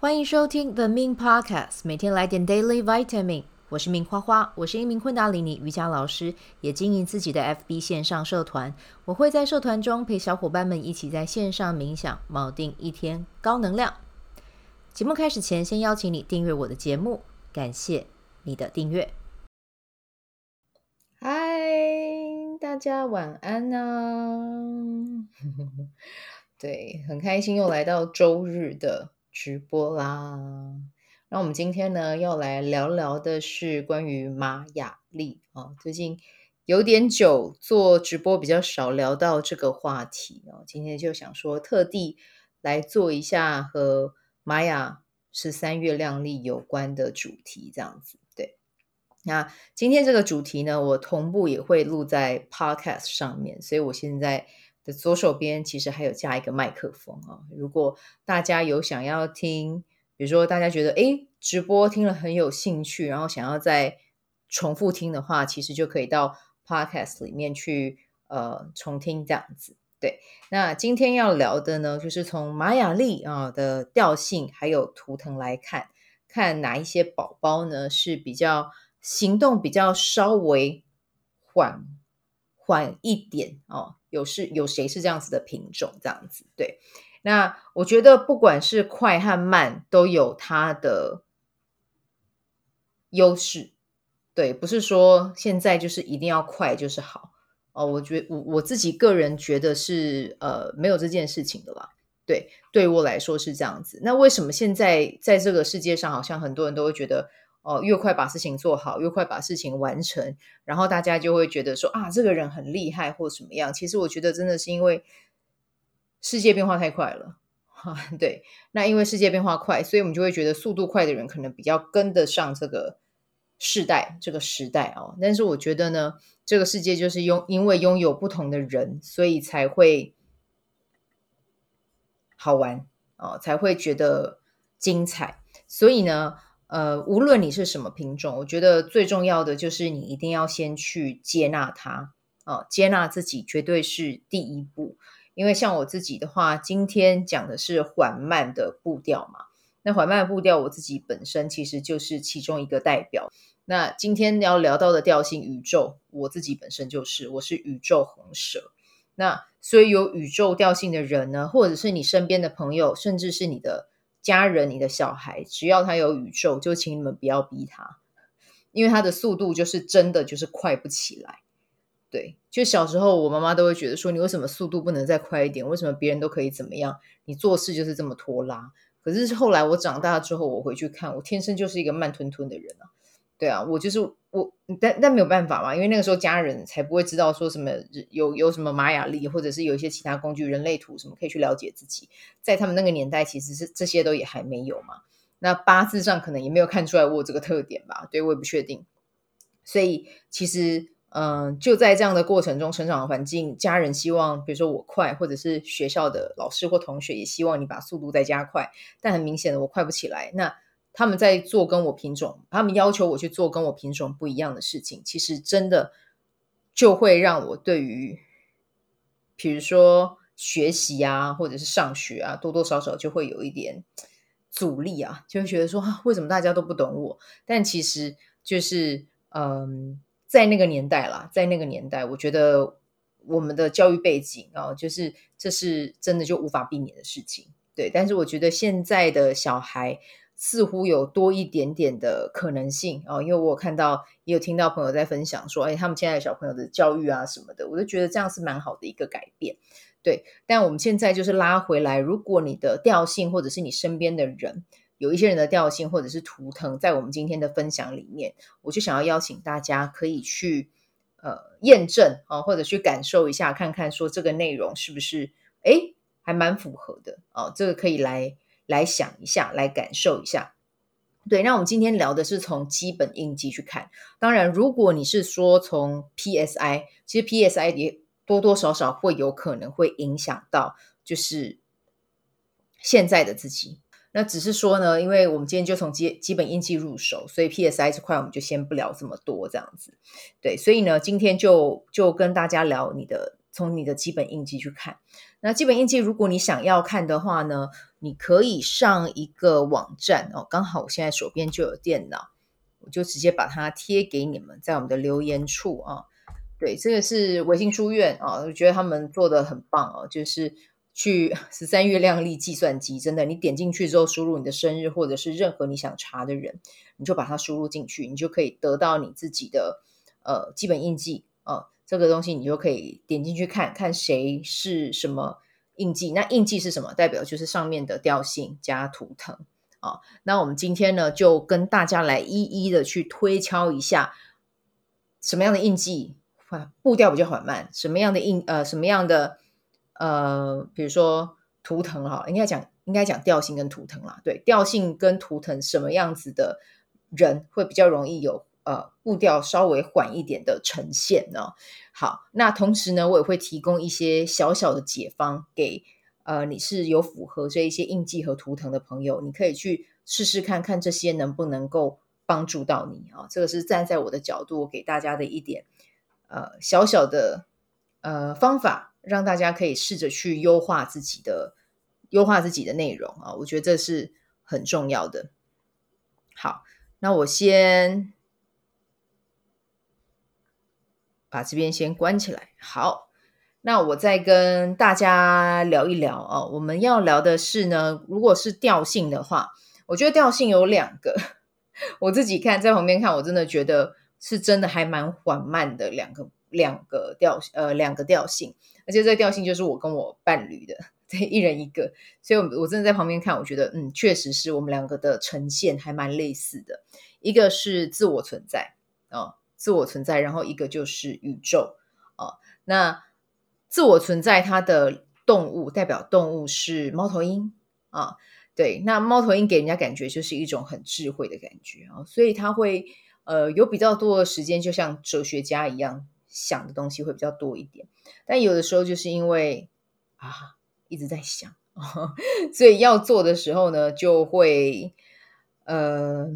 欢迎收听 The Min Podcast，每天来点 Daily Vitamin。我是 Min 花花，我是一名昆达里尼瑜伽老师，也经营自己的 FB 线上社团。我会在社团中陪小伙伴们一起在线上冥想，锚定一天高能量。节目开始前，先邀请你订阅我的节目，感谢你的订阅。嗨，大家晚安啊！对，很开心又来到周日的。直播啦，那我们今天呢要来聊聊的是关于玛雅历啊。最近有点久做直播比较少聊到这个话题哦，今天就想说特地来做一下和玛雅十三月亮历有关的主题，这样子。对，那今天这个主题呢，我同步也会录在 Podcast 上面，所以我现在。的左手边其实还有加一个麦克风啊，如果大家有想要听，比如说大家觉得诶直播听了很有兴趣，然后想要再重复听的话，其实就可以到 Podcast 里面去呃重听这样子。对，那今天要聊的呢，就是从玛雅历啊的调性还有图腾来看，看哪一些宝宝呢是比较行动比较稍微缓缓一点哦。有是有谁是这样子的品种，这样子对。那我觉得不管是快和慢，都有它的优势。对，不是说现在就是一定要快就是好哦。我觉我我自己个人觉得是呃没有这件事情的啦。对，对我来说是这样子。那为什么现在在这个世界上，好像很多人都会觉得？哦，越快把事情做好，越快把事情完成，然后大家就会觉得说啊，这个人很厉害或什么样。其实我觉得真的是因为世界变化太快了，哈，对。那因为世界变化快，所以我们就会觉得速度快的人可能比较跟得上这个世代、这个时代哦。但是我觉得呢，这个世界就是拥因为拥有不同的人，所以才会好玩哦，才会觉得精彩。所以呢。呃，无论你是什么品种，我觉得最重要的就是你一定要先去接纳它啊，接纳自己绝对是第一步。因为像我自己的话，今天讲的是缓慢的步调嘛，那缓慢步调，我自己本身其实就是其中一个代表。那今天要聊到的调性宇宙，我自己本身就是，我是宇宙红蛇。那所以有宇宙调性的人呢，或者是你身边的朋友，甚至是你的。家人，你的小孩，只要他有宇宙，就请你们不要逼他，因为他的速度就是真的就是快不起来。对，就小时候我妈妈都会觉得说，你为什么速度不能再快一点？为什么别人都可以怎么样，你做事就是这么拖拉？可是后来我长大之后，我回去看，我天生就是一个慢吞吞的人啊。对啊，我就是我，但但没有办法嘛，因为那个时候家人才不会知道说什么有有什么玛雅历，或者是有一些其他工具、人类图什么可以去了解自己。在他们那个年代，其实是这些都也还没有嘛。那八字上可能也没有看出来我这个特点吧？对，我也不确定。所以其实，嗯、就在这样的过程中，成长的环境，家人希望，比如说我快，或者是学校的老师或同学也希望你把速度再加快，但很明显的我快不起来。那他们在做跟我品种，他们要求我去做跟我品种不一样的事情，其实真的就会让我对于，比如说学习啊，或者是上学啊，多多少少就会有一点阻力啊，就会觉得说，啊，为什么大家都不懂我？但其实就是，嗯，在那个年代啦，在那个年代，我觉得我们的教育背景啊，就是这是真的就无法避免的事情，对。但是我觉得现在的小孩。似乎有多一点点的可能性哦，因为我有看到也有听到朋友在分享说，哎，他们现在小朋友的教育啊什么的，我就觉得这样是蛮好的一个改变，对。但我们现在就是拉回来，如果你的调性或者是你身边的人有一些人的调性或者是图腾，在我们今天的分享里面，我就想要邀请大家可以去呃验证啊，或者去感受一下，看看说这个内容是不是哎还蛮符合的哦，这个可以来。来想一下，来感受一下。对，那我们今天聊的是从基本印记去看。当然，如果你是说从 PSI，其实 PSI 也多多少少会有可能会影响到，就是现在的自己。那只是说呢，因为我们今天就从基基本印记入手，所以 PSI 这块我们就先不聊这么多，这样子。对，所以呢，今天就就跟大家聊你的，从你的基本印记去看。那基本印记，如果你想要看的话呢，你可以上一个网站哦，刚好我现在手边就有电脑，我就直接把它贴给你们，在我们的留言处啊。对，这个是微信书院啊，我觉得他们做的很棒哦，就是去 十三月亮历计算机，真的，你点进去之后，输入你的生日或者是任何你想查的人，你就把它输入进去，你就可以得到你自己的呃基本印记啊，这个东西你就可以点进去看看谁是什么。印记，那印记是什么？代表就是上面的调性加图腾啊。那我们今天呢，就跟大家来一一的去推敲一下，什么样的印记步调比较缓慢，什么样的印呃，什么样的呃，比如说图腾哈，应该讲应该讲调性跟图腾啦。对，调性跟图腾，什么样子的人会比较容易有呃步调稍微缓一点的呈现呢？好，那同时呢，我也会提供一些小小的解方给呃，你是有符合这一些印记和图腾的朋友，你可以去试试看看这些能不能够帮助到你啊。这个是站在我的角度给大家的一点呃小小的呃方法，让大家可以试着去优化自己的优化自己的内容啊。我觉得这是很重要的。好，那我先。把这边先关起来。好，那我再跟大家聊一聊哦。我们要聊的是呢，如果是调性的话，我觉得调性有两个。我自己看在旁边看，我真的觉得是真的还蛮缓慢的两个两个调呃两个调性，而且这个调性就是我跟我伴侣的，对，一人一个。所以，我我真的在旁边看，我觉得嗯，确实是我们两个的呈现还蛮类似的。一个是自我存在。哦自我存在，然后一个就是宇宙啊。那自我存在，它的动物代表动物是猫头鹰啊。对，那猫头鹰给人家感觉就是一种很智慧的感觉啊，所以他会呃有比较多的时间，就像哲学家一样想的东西会比较多一点。但有的时候就是因为啊一直在想，所以要做的时候呢，就会呃。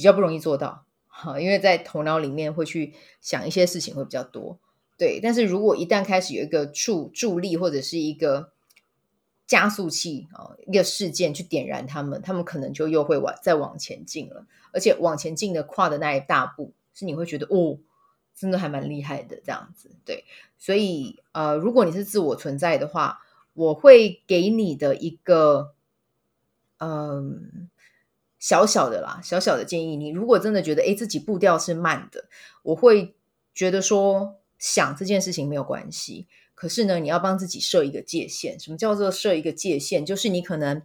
比较不容易做到，哈，因为在头脑里面会去想一些事情会比较多，对。但是如果一旦开始有一个助助力或者是一个加速器啊，一个事件去点燃他们，他们可能就又会往再往前进了。而且往前进的跨的那一大步，是你会觉得哦，真的还蛮厉害的这样子，对。所以呃，如果你是自我存在的话，我会给你的一个嗯。小小的啦，小小的建议，你如果真的觉得诶自己步调是慢的，我会觉得说想这件事情没有关系。可是呢，你要帮自己设一个界限。什么叫做设一个界限？就是你可能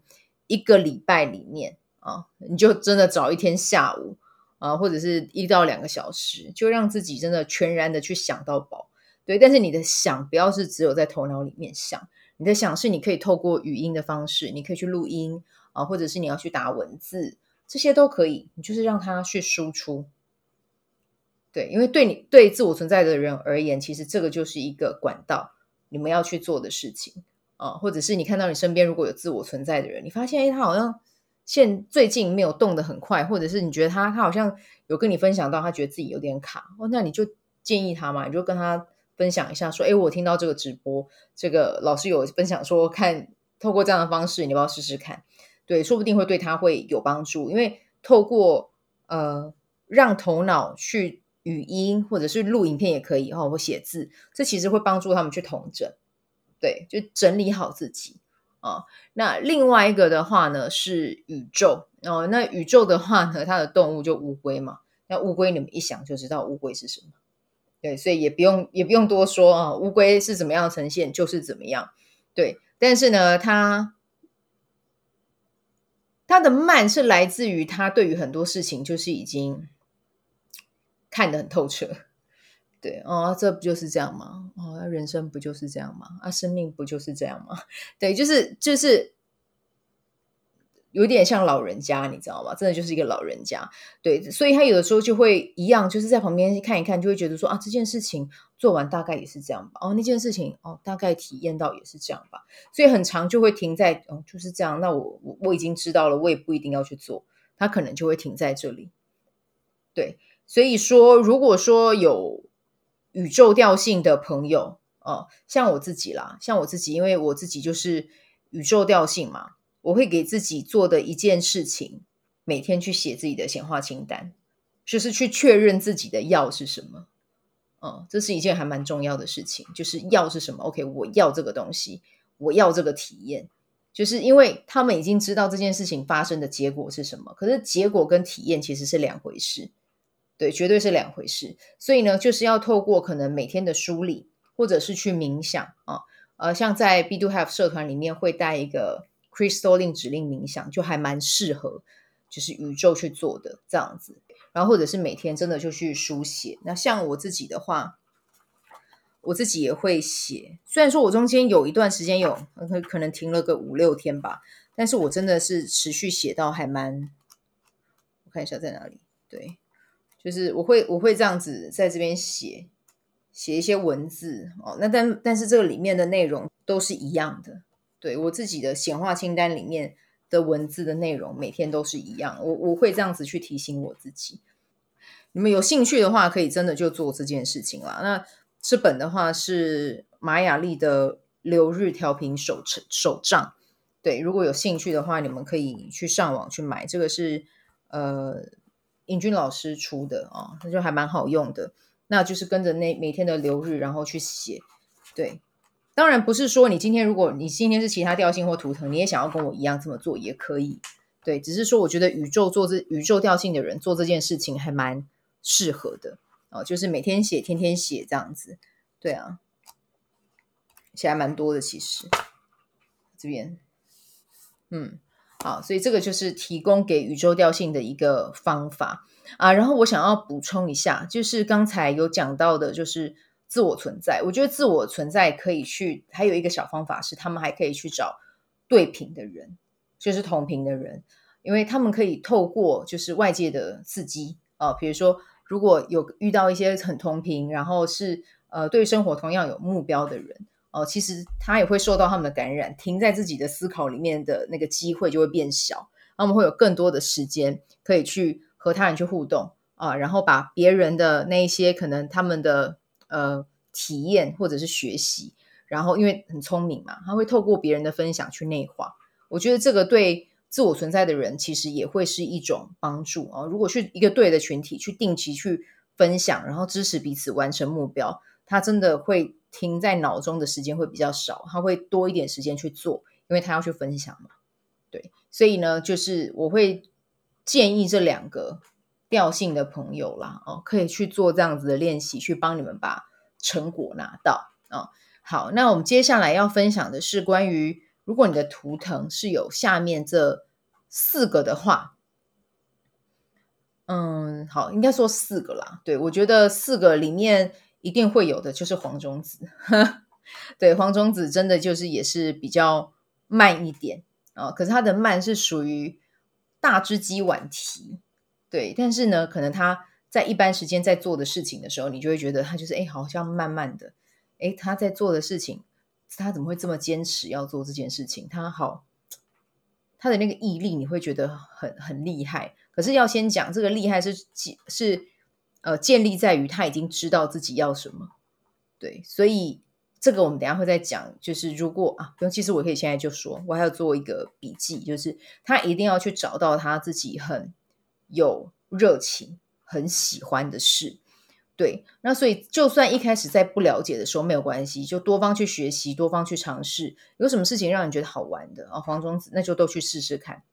一个礼拜里面啊，你就真的找一天下午啊，或者是一到两个小时，就让自己真的全然的去想到饱。对，但是你的想不要是只有在头脑里面想，你的想是你可以透过语音的方式，你可以去录音啊，或者是你要去打文字。这些都可以，你就是让他去输出，对，因为对你对自我存在的人而言，其实这个就是一个管道，你们要去做的事情啊，或者是你看到你身边如果有自我存在的人，你发现诶他好像现最近没有动得很快，或者是你觉得他他好像有跟你分享到他觉得自己有点卡哦，那你就建议他嘛，你就跟他分享一下，说，诶我听到这个直播，这个老师有分享说，看透过这样的方式，你要不要试试看？对，说不定会对他会有帮助，因为透过呃让头脑去语音或者是录影片也可以哈，或写字，这其实会帮助他们去统整，对，就整理好自己啊。那另外一个的话呢是宇宙哦，那宇宙的话呢，它的动物就乌龟嘛。那乌龟你们一想就知道乌龟是什么，对，所以也不用也不用多说啊，乌龟是怎么样呈现就是怎么样，对。但是呢，它。他的慢是来自于他对于很多事情就是已经看得很透彻，对哦，这不就是这样吗？哦，人生不就是这样吗？啊，生命不就是这样吗？对，就是就是。有点像老人家，你知道吗？真的就是一个老人家，对，所以他有的时候就会一样，就是在旁边看一看，就会觉得说啊，这件事情做完大概也是这样吧，哦，那件事情哦，大概体验到也是这样吧，所以很长就会停在哦，就是这样。那我我我已经知道了，我也不一定要去做，他可能就会停在这里。对，所以说，如果说有宇宙调性的朋友哦，像我自己啦，像我自己，因为我自己就是。宇宙调性嘛，我会给自己做的一件事情，每天去写自己的显化清单，就是去确认自己的要是什么。嗯，这是一件还蛮重要的事情，就是要是什么？OK，我要这个东西，我要这个体验，就是因为他们已经知道这件事情发生的结果是什么，可是结果跟体验其实是两回事，对，绝对是两回事。所以呢，就是要透过可能每天的梳理，或者是去冥想啊，呃，像在 B Do Have 社团里面会带一个 Crystalline 指令冥想，就还蛮适合，就是宇宙去做的这样子。然后或者是每天真的就去书写。那像我自己的话，我自己也会写。虽然说我中间有一段时间有可可能停了个五六天吧，但是我真的是持续写到还蛮。我看一下在哪里。对，就是我会我会这样子在这边写写一些文字哦。那但但是这个里面的内容都是一样的。对，我自己的显化清单里面。的文字的内容每天都是一样，我我会这样子去提醒我自己。你们有兴趣的话，可以真的就做这件事情啦。那这本的话是玛雅丽的流日调频手手账，对，如果有兴趣的话，你们可以去上网去买。这个是呃尹君老师出的啊，那就还蛮好用的。那就是跟着那每天的流日，然后去写，对。当然不是说你今天，如果你今天是其他调性或图腾，你也想要跟我一样这么做也可以。对，只是说我觉得宇宙做这宇宙调性的人做这件事情还蛮适合的哦，就是每天写，天天写这样子。对啊，写还蛮多的其实。这边，嗯，好，所以这个就是提供给宇宙调性的一个方法啊。然后我想要补充一下，就是刚才有讲到的，就是。自我存在，我觉得自我存在可以去，还有一个小方法是，他们还可以去找对频的人，就是同频的人，因为他们可以透过就是外界的刺激啊、比如说如果有遇到一些很同频，然后是呃对生活同样有目标的人哦、其实他也会受到他们的感染，停在自己的思考里面的那个机会就会变小，他们会有更多的时间可以去和他人去互动啊、然后把别人的那一些可能他们的。呃，体验或者是学习，然后因为很聪明嘛，他会透过别人的分享去内化。我觉得这个对自我存在的人其实也会是一种帮助啊。如果去一个对的群体去定期去分享，然后支持彼此完成目标，他真的会停在脑中的时间会比较少，他会多一点时间去做，因为他要去分享嘛。对，所以呢，就是我会建议这两个。调性的朋友啦，哦，可以去做这样子的练习，去帮你们把成果拿到、哦。好，那我们接下来要分享的是关于，如果你的图腾是有下面这四个的话，嗯，好，应该说四个啦。对，我觉得四个里面一定会有的就是黄种子，对，黄种子真的就是也是比较慢一点啊、哦，可是它的慢是属于大只鸡晚提。对，但是呢，可能他在一般时间在做的事情的时候，你就会觉得他就是哎，好像慢慢的，哎，他在做的事情，他怎么会这么坚持要做这件事情？他好，他的那个毅力，你会觉得很很厉害。可是要先讲这个厉害是是呃建立在于他已经知道自己要什么。对，所以这个我们等下会再讲。就是如果啊，其实我可以现在就说，我还要做一个笔记，就是他一定要去找到他自己很。有热情、很喜欢的事，对，那所以就算一开始在不了解的时候没有关系，就多方去学习，多方去尝试。有什么事情让你觉得好玩的啊？黄宗子，那就都去试试看，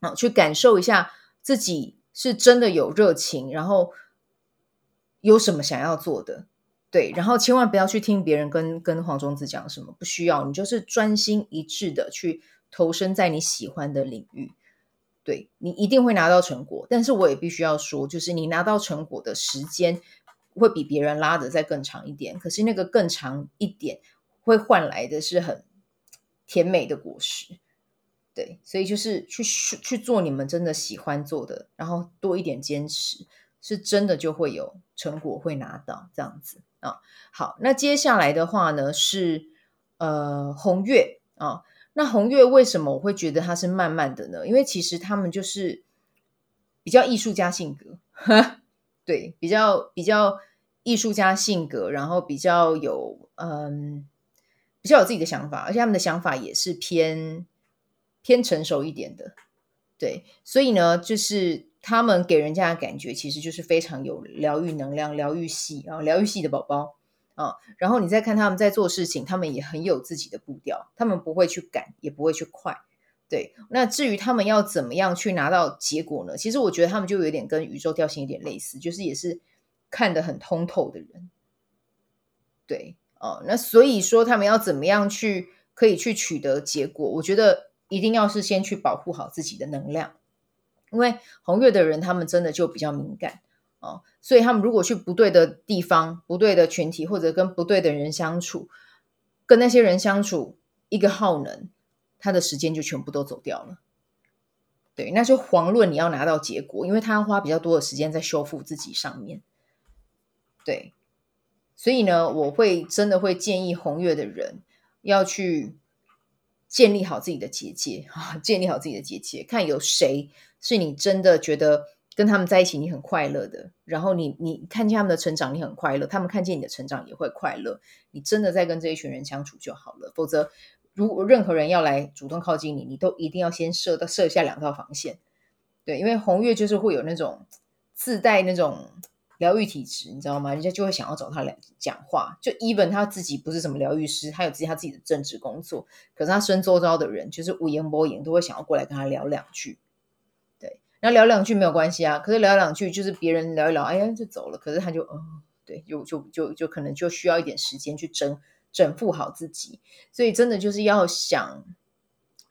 啊，去感受一下自己是真的有热情，然后有什么想要做的，对，然后千万不要去听别人跟跟黄宗子讲什么，不需要，你就是专心一致的去投身在你喜欢的领域。对，你一定会拿到成果，但是我也必须要说，就是你拿到成果的时间会比别人拉的再更长一点。可是那个更长一点，会换来的是很甜美的果实。对，所以就是去去做你们真的喜欢做的，然后多一点坚持，是真的就会有成果会拿到这样子啊。好，那接下来的话呢是呃红月啊。那红月为什么我会觉得它是慢慢的呢？因为其实他们就是比较艺术家性格，对，比较比较艺术家性格，然后比较有嗯比较有自己的想法，而且他们的想法也是偏偏成熟一点的。对，所以呢，就是他们给人家的感觉其实就是非常有疗愈能量、疗愈系啊，疗愈系的宝宝啊。然后你再看他们在做事情，他们也很有自己的步调，他们不会去赶，也不会去快。对，那至于他们要怎么样去拿到结果呢？其实我觉得他们就有点跟宇宙调性有点类似，就是也是看得很通透的人。对，哦，那所以说他们要怎么样去可以去取得结果？我觉得。一定要是先去保护好自己的能量，因为红月的人他们真的就比较敏感哦，所以他们如果去不对的地方、不对的群体或者跟不对的人相处，跟那些人相处一个耗能，他的时间就全部都走掉了。对，那就遑论你要拿到结果，因为他要花比较多的时间在修复自己上面。对，所以呢，我会真的会建议红月的人要去。建立好自己的结界啊！建立好自己的结界，看有谁是你真的觉得跟他们在一起你很快乐的，然后你你看见他们的成长你很快乐，他们看见你的成长也会快乐。你真的在跟这一群人相处就好了，否则如果任何人要来主动靠近你，你都一定要先设到设下两道防线。对，因为红月就是会有那种自带那种。疗愈体质，你知道吗？人家就会想要找他来讲话。就 even 他自己不是什么疗愈师，他有自己他自己的正职工作，可是他身周遭的人就是无言不言，都会想要过来跟他聊两句。对，那聊两句没有关系啊。可是聊两句就是别人聊一聊，哎呀就走了。可是他就，嗯，对，就就就就可能就需要一点时间去整整复好自己。所以真的就是要想，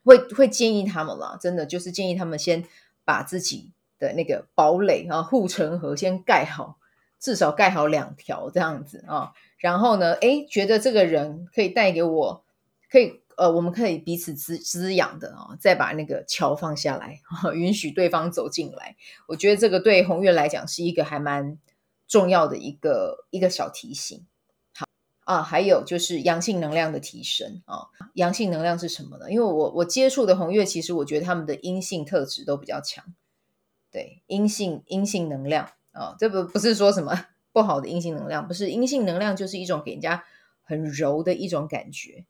会会建议他们啦，真的就是建议他们先把自己的那个堡垒啊护城河先盖好。至少盖好两条这样子啊，然后呢，诶，觉得这个人可以带给我，可以呃，我们可以彼此滋滋养的啊，再把那个桥放下来，允许对方走进来。我觉得这个对红月来讲是一个还蛮重要的一个一个小提醒。好啊，还有就是阳性能量的提升啊，阳性能量是什么呢？因为我我接触的红月，其实我觉得他们的阴性特质都比较强，对，阴性阴性能量。哦，这不不是说什么不好的阴性能量，不是阴性能量，就是一种给人家很柔的一种感觉。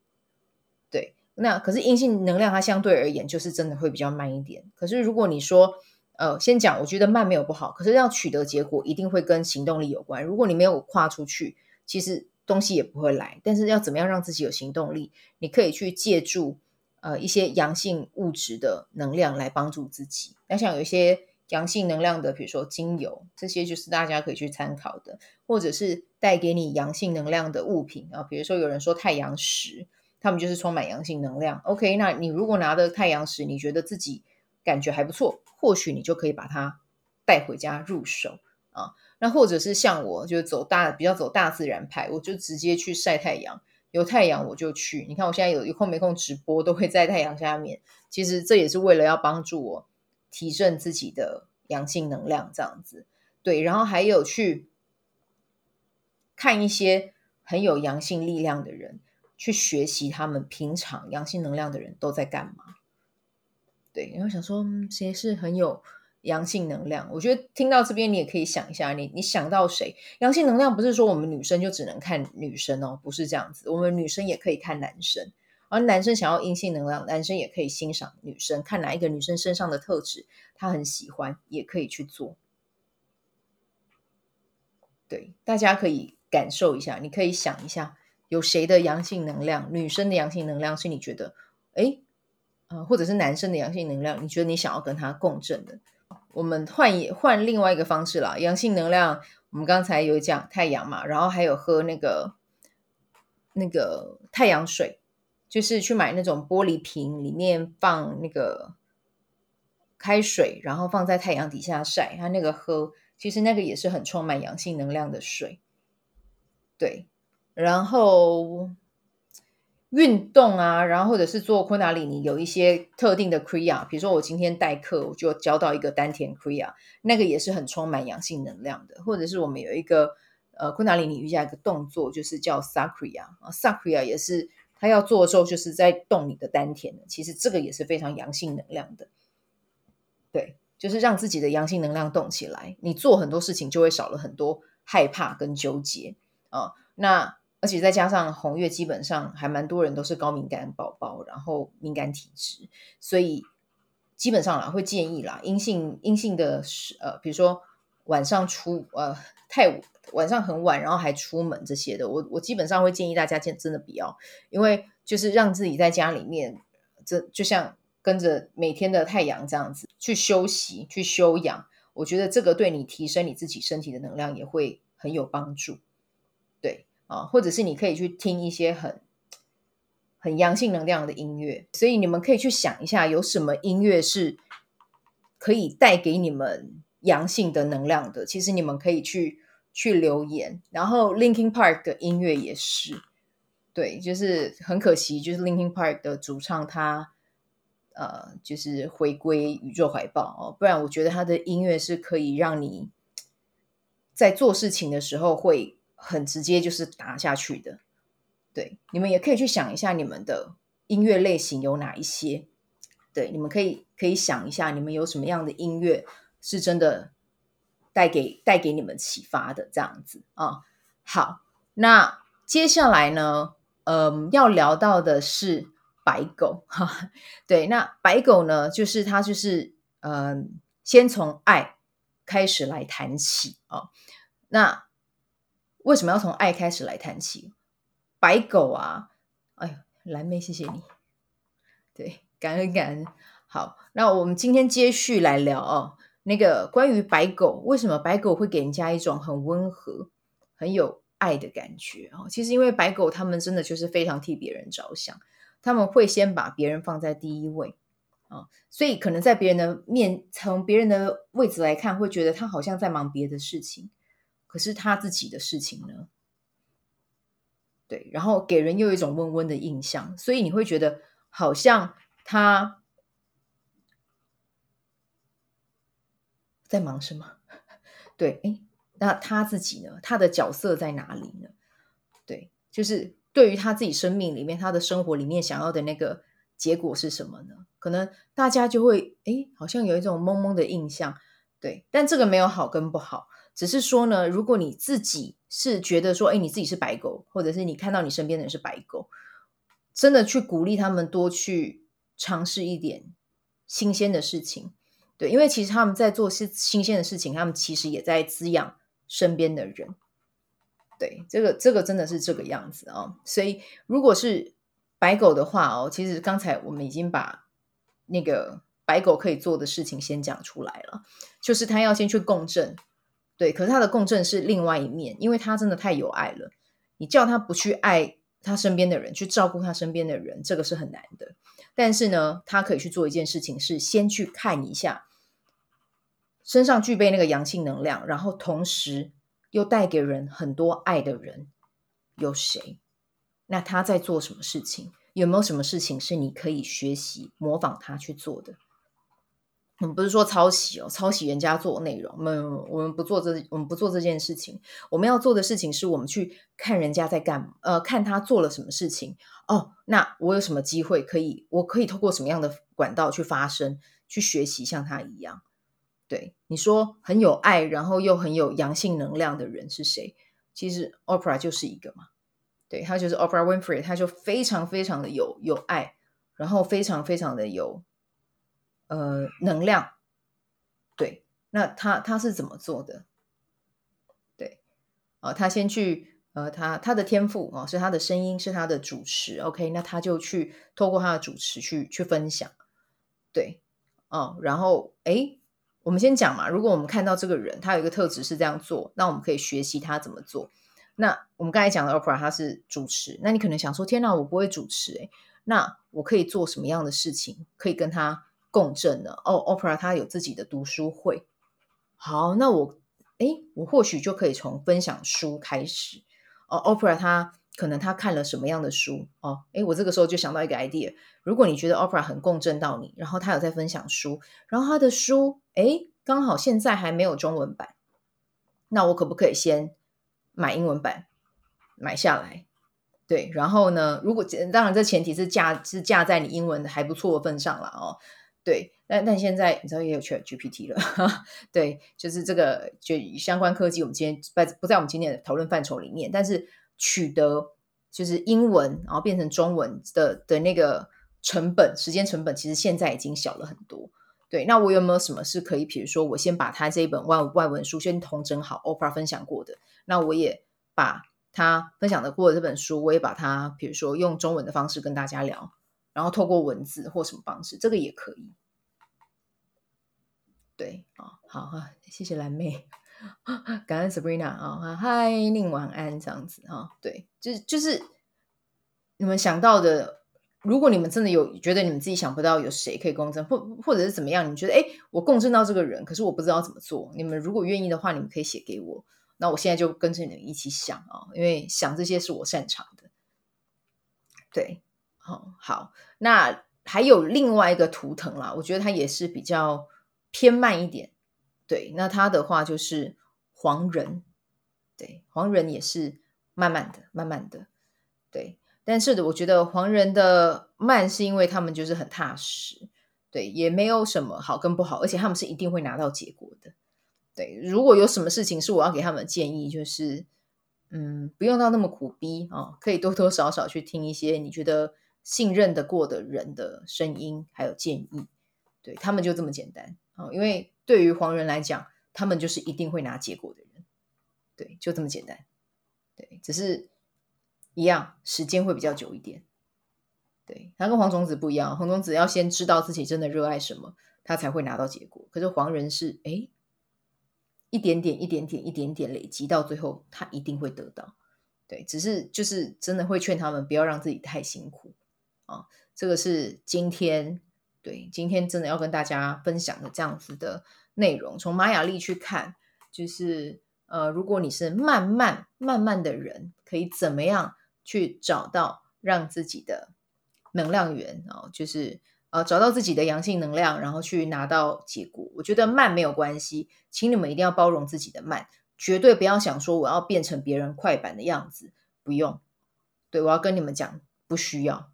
那可是阴性能量它相对而言就是真的会比较慢一点。可是如果你说，呃，先讲，我觉得慢没有不好，可是要取得结果一定会跟行动力有关。如果你没有跨出去，其实东西也不会来。但是要怎么样让自己有行动力？你可以去借助呃一些阳性物质的能量来帮助自己。那像有一些。阳性能量的，比如说精油，这些就是大家可以去参考的，或者是带给你阳性能量的物品啊，比如说有人说太阳石，他们就是充满阳性能量。OK，那你如果拿的太阳石，你觉得自己感觉还不错，或许你就可以把它带回家入手啊。那或者是像我，就走大比较走大自然派，我就直接去晒太阳，有太阳我就去。你看我现在有有空没空直播，都会在太阳下面。其实这也是为了要帮助我。提振自己的阳性能量，这样子对，然后还有去看一些很有阳性力量的人，去学习他们平常阳性能量的人都在干嘛。对，然后想说谁是很有阳性能量？我觉得听到这边你也可以想一下，你你想到谁？阳性能量不是说我们女生就只能看女生哦，不是这样子，我们女生也可以看男生。而男生想要阴性能量，男生也可以欣赏女生，看哪一个女生身上的特质他很喜欢，也可以去做。对，大家可以感受一下，你可以想一下，有谁的阳性能量，女生的阳性能量是你觉得，诶，呃，或者是男生的阳性能量，你觉得你想要跟他共振的？我们换一换另外一个方式啦，阳性能量，我们刚才有讲太阳嘛，然后还有喝那个那个太阳水。就是去买那种玻璃瓶，里面放那个开水，然后放在太阳底下晒，它那个喝，其实那个也是很充满阳性能量的水。对，然后运动啊，然后或者是做昆达里尼，有一些特定的 Kriya，比如说我今天代课，我就教到一个丹田 Kriya，那个也是很充满阳性能量的。或者是我们有一个呃昆达里尼瑜伽一个动作，就是叫 Sakriya 啊，Sakriya 也是。他要做的时候，就是在动你的丹田。其实这个也是非常阳性能量的，对，就是让自己的阳性能量动起来。你做很多事情就会少了很多害怕跟纠结啊。那而且再加上红月，基本上还蛮多人都是高敏感宝宝，然后敏感体质，所以基本上啦会建议啦，阴性阴性的呃，比如说晚上出呃太晚上很晚，然后还出门这些的，我我基本上会建议大家真真的不要，因为就是让自己在家里面，这就像跟着每天的太阳这样子去休息去休养，我觉得这个对你提升你自己身体的能量也会很有帮助，对。啊，或者是你可以去听一些很很阳性能量的音乐，所以你们可以去想一下，有什么音乐是可以带给你们阳性的能量的。其实你们可以去去留言，然后 Linkin Park 的音乐也是，对，就是很可惜，就是 Linkin Park 的主唱他呃，就是回归宇宙怀抱哦，不然我觉得他的音乐是可以让你在做事情的时候会。很直接就是打下去的，对，你们也可以去想一下你们的音乐类型有哪一些，对，你们可以可以想一下你们有什么样的音乐是真的带给带给你们启发的这样子啊。好，那接下来呢，嗯，要聊到的是白狗哈，对，那白狗呢，就是它就是嗯，先从爱开始来谈起啊，那。为什么要从爱开始来谈起？白狗啊，哎呦，蓝妹，谢谢你。对，感恩感恩。好，那我们今天接续来聊哦，那个关于白狗，为什么白狗会给人家一种很温和、很有爱的感觉哦？其实因为白狗他们真的就是非常替别人着想，他们会先把别人放在第一位啊，哦，所以可能在别人的面，从别人的位置来看，会觉得他好像在忙别的事情。可是他自己的事情呢？对，然后给人又有一种温温的印象，所以你会觉得好像他在忙什么？对，诶，那他自己呢？他的角色在哪里呢？对，就是对于他自己生命里面，他的生活里面想要的那个结果是什么呢？可能大家就会诶，好像有一种懵懵的印象。对，但这个没有好跟不好。只是说呢，如果你自己是觉得说，哎，你自己是白狗，或者是你看到你身边的人是白狗，真的去鼓励他们多去尝试一点新鲜的事情，对，因为其实他们在做是新鲜的事情，他们其实也在滋养身边的人，对，这个这个真的是这个样子、哦。所以如果是白狗的话哦，其实刚才我们已经把那个白狗可以做的事情先讲出来了，就是他要先去共振。对，可是他的共振是另外一面，因为他真的太有爱了。你叫他不去爱他身边的人，去照顾他身边的人，这个是很难的。但是呢，他可以去做一件事情，是先去看一下身上具备那个阳性能量，然后同时又带给人很多爱的人有谁？那他在做什么事情？有没有什么事情是你可以学习模仿他去做的？我们不是说抄袭哦，抄袭人家做内容，我们我们不做这，我们不做这件事情。我们要做的事情是我们去看人家在干，呃，看他做了什么事情。哦，那我有什么机会可以，我可以透过什么样的管道去发声，去学习像他一样。对，你说很有爱，然后又很有阳性能量的人是谁？其实 Oprah 就是一个嘛，对，他就是 Oprah Winfrey，他就非常非常的有有爱，然后非常非常的有。呃，能量，对，那他他是怎么做的？对，啊、他先去，呃，他他的天赋哦，是他的声音，是他的主持，OK，那他就去透过他的主持去去分享，对，哦、然后，诶，我们先讲嘛，如果我们看到这个人，他有一个特质是这样做，那我们可以学习他怎么做。那我们刚才讲的 Opera，他是主持，那你可能想说，天哪，我不会主持，诶，那我可以做什么样的事情，可以跟他？共振呢？哦，Oprah 他有自己的读书会。好，那我诶，我或许就可以从分享书开始。哦，Oprah 他可能他看了什么样的书？哦，诶，我这个时候就想到一个 idea。如果你觉得 Opera 很共振到你，然后他有在分享书，然后他的书诶，刚好现在还没有中文版，那我可不可以先买英文版买下来？对，然后呢，如果当然这前提是架是架在你英文还不错的份上了哦。对，但但现在你知道也有 ChatGPT 了，对，就是这个就相关科技，我们今天不不在我们今天的讨论范畴里面。但是取得就是英文，然后变成中文的的那个成本、时间成本，其实现在已经小了很多。对，那我有没有什么是可以，比如说我先把他这一本外外文书先统整好，Oprah 分享过的，那我也把他分享的过的这本书，我也把它，比如说用中文的方式跟大家聊，然后透过文字或什么方式，这个也可以。对啊，好哈，谢谢蓝妹，感恩 Sabrina 啊，嗨，宁晚安这样子啊，对，就是就是你们想到的，如果你们真的有觉得你们自己想不到有谁可以共振，或或者是怎么样，你们觉得哎，我共振到这个人，可是我不知道怎么做，你们如果愿意的话，你们可以写给我，那我现在就跟着你们一起想啊，因为想这些是我擅长的。对，好，好，那还有另外一个图腾啦，我觉得它也是比较。偏慢一点，对，那他的话就是黄人，对，黄人也是慢慢的、慢慢的，对。但是，我觉得黄人的慢是因为他们就是很踏实，对，也没有什么好跟不好，而且他们是一定会拿到结果的，对。如果有什么事情是我要给他们建议，就是嗯，不用到那么苦逼啊，哦，可以多多少少去听一些你觉得信任得过的人的声音，还有建议，对，他们就这么简单。哦因为对于黄人来讲，他们就是一定会拿结果的人，对，就这么简单，对，只是一样，时间会比较久一点，对，他跟黄种子不一样，黄种子要先知道自己真的热爱什么，他才会拿到结果。可是黄人是，哎，一点点、一点点、一点点累积到最后，他一定会得到，对，只是就是真的会劝他们不要让自己太辛苦啊，这个是今天。对，今天真的要跟大家分享的这样子的内容，从玛雅历去看，就是呃，如果你是慢慢慢慢的人，可以怎么样去找到让自己的能量源哦，就是呃，找到自己的阳性能量，然后去拿到结果。我觉得慢没有关系，请你们一定要包容自己的慢，绝对不要想说我要变成别人快板的样子，不用。对，我要跟你们讲，不需要。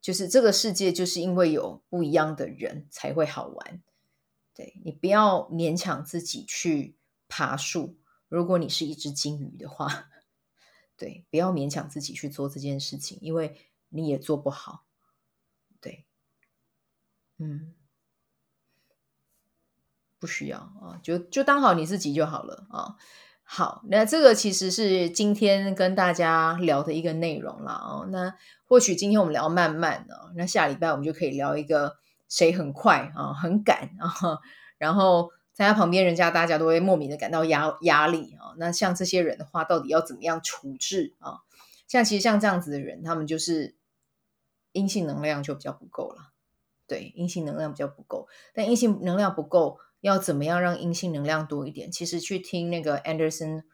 就是这个世界，就是因为有不一样的人才会好玩。对，你不要勉强自己去爬树。如果你是一只金鱼的话，对，不要勉强自己去做这件事情，因为你也做不好。对，嗯，不需要啊，就就当好你自己就好了啊。好，那这个其实是今天跟大家聊的一个内容了哦。那或许今天我们聊慢慢的，那下礼拜我们就可以聊一个谁很快啊，很赶啊，然后在他旁边，人家大家都会莫名的感到压压力啊。那像这些人的话，到底要怎么样处置啊？像其实像这样子的人，他们就是阴性能量就比较不够了。对，阴性能量比较不够，但阴性能量不够。要怎么样让阴性能量多一点？其实去听那个 Anderson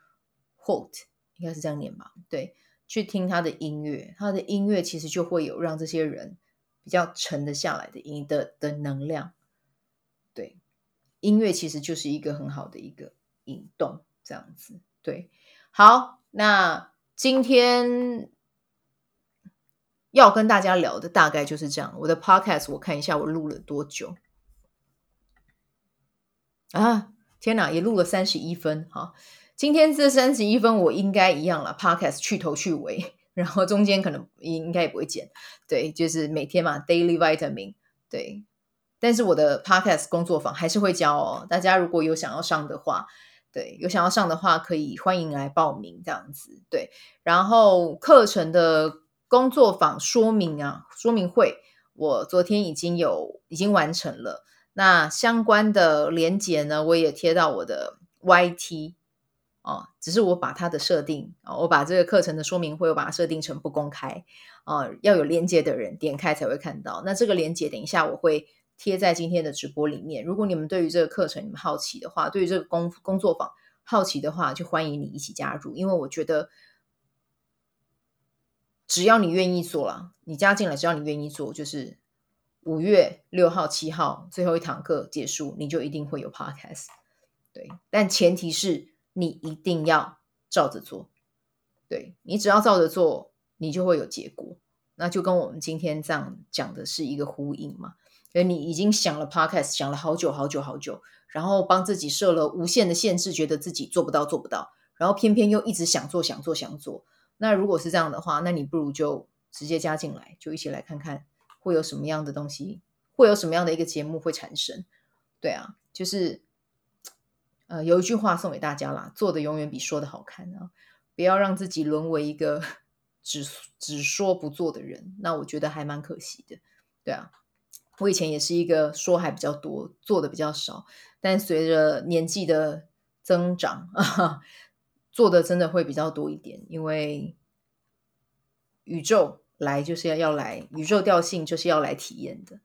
Holt，应该是这样念吧？对，去听他的音乐，他的音乐其实就会有让这些人比较沉得下来的音的的能量。对，音乐其实就是一个很好的一个引动，这样子。对，好，那今天要跟大家聊的大概就是这样。我的 Podcast 我看一下我录了多久。啊，天哪，也录了三十一分哈！今天这三十一分我应该一样了，Podcast 去头去尾，然后中间可能应该也不会剪，对，就是每天嘛，Daily Vitamin，对。但是我的 Podcast 工作坊还是会教哦，大家如果有想要上的话，对，有想要上的话可以欢迎来报名这样子，对。然后课程的工作坊说明啊，说明会我昨天已经有已经完成了。那相关的连接呢，我也贴到我的 YT 哦，只是我把它的设定啊、哦，我把这个课程的说明会，我把它设定成不公开啊、哦，要有连接的人点开才会看到。那这个连接等一下我会贴在今天的直播里面。如果你们对于这个课程你们好奇的话，对于这个工工作坊好奇的话，就欢迎你一起加入，因为我觉得只要你愿意做了，你加进来，只要你愿意做，就是。五月六号、七号最后一堂课结束，你就一定会有 podcast。对，但前提是你一定要照着做。对，你只要照着做，你就会有结果。那就跟我们今天这样讲的是一个呼应嘛？所以你已经想了 podcast，想了好久好久好久，然后帮自己设了无限的限制，觉得自己做不到做不到，然后偏偏又一直想做想做想做。那如果是这样的话，那你不如就直接加进来，就一起来看看会有什么样的东西，会有什么样的一个节目会产生。对啊，就是呃，有一句话送给大家啦，做的永远比说的好看啊！不要让自己沦为一个 只只说不做的人，那我觉得还蛮可惜的。对啊，我以前也是一个说还比较多，做的比较少，但随着年纪的增长啊，做的真的会比较多一点，因为宇宙来就是要要来，宇宙调性就是要来体验的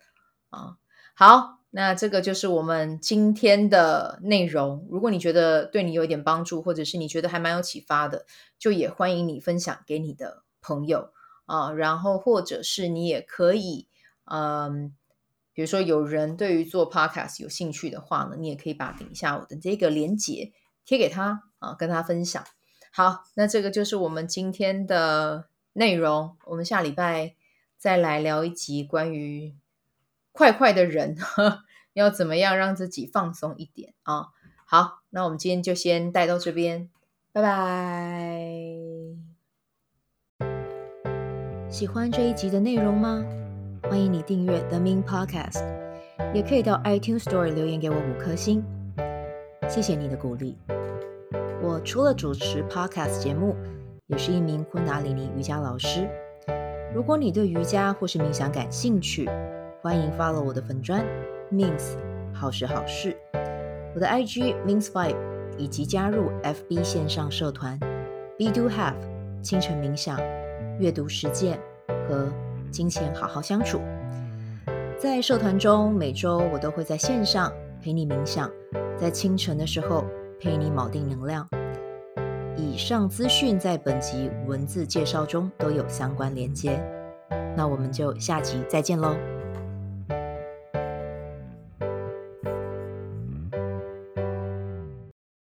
啊。好。那这个就是我们今天的内容。如果你觉得对你有一点帮助，或者是你觉得还蛮有启发的，就也欢迎你分享给你的朋友啊。然后，或者是你也可以，嗯，比如说有人对于做 podcast 有兴趣的话呢，你也可以把底下我的这个连接贴给他啊，跟他分享。好，那这个就是我们今天的内容。我们下礼拜再来聊一集关于。快快的人，要怎么样让自己放松一点啊？好，那我们今天就先带到这边，拜拜。喜欢这一集的内容吗？欢迎你订阅 The Min Podcast，也可以到 iTunes Store 留言给我五颗星，谢谢你的鼓励。我除了主持 Podcast 节目，也是一名昆达里尼瑜伽老师。如果你对瑜伽或是冥想感兴趣，欢迎 follow 我的粉专 Mins 好时好事，我的 IG Mins Vibe，以及加入 FB 线上社团 Be Do Have 清晨冥想、阅读实践和金钱好好相处。在社团中，每周我都会在线上陪你冥想，在清晨的时候陪你锚定能量。以上资讯在本集文字介绍中都有相关连接。那我们就下集再见喽。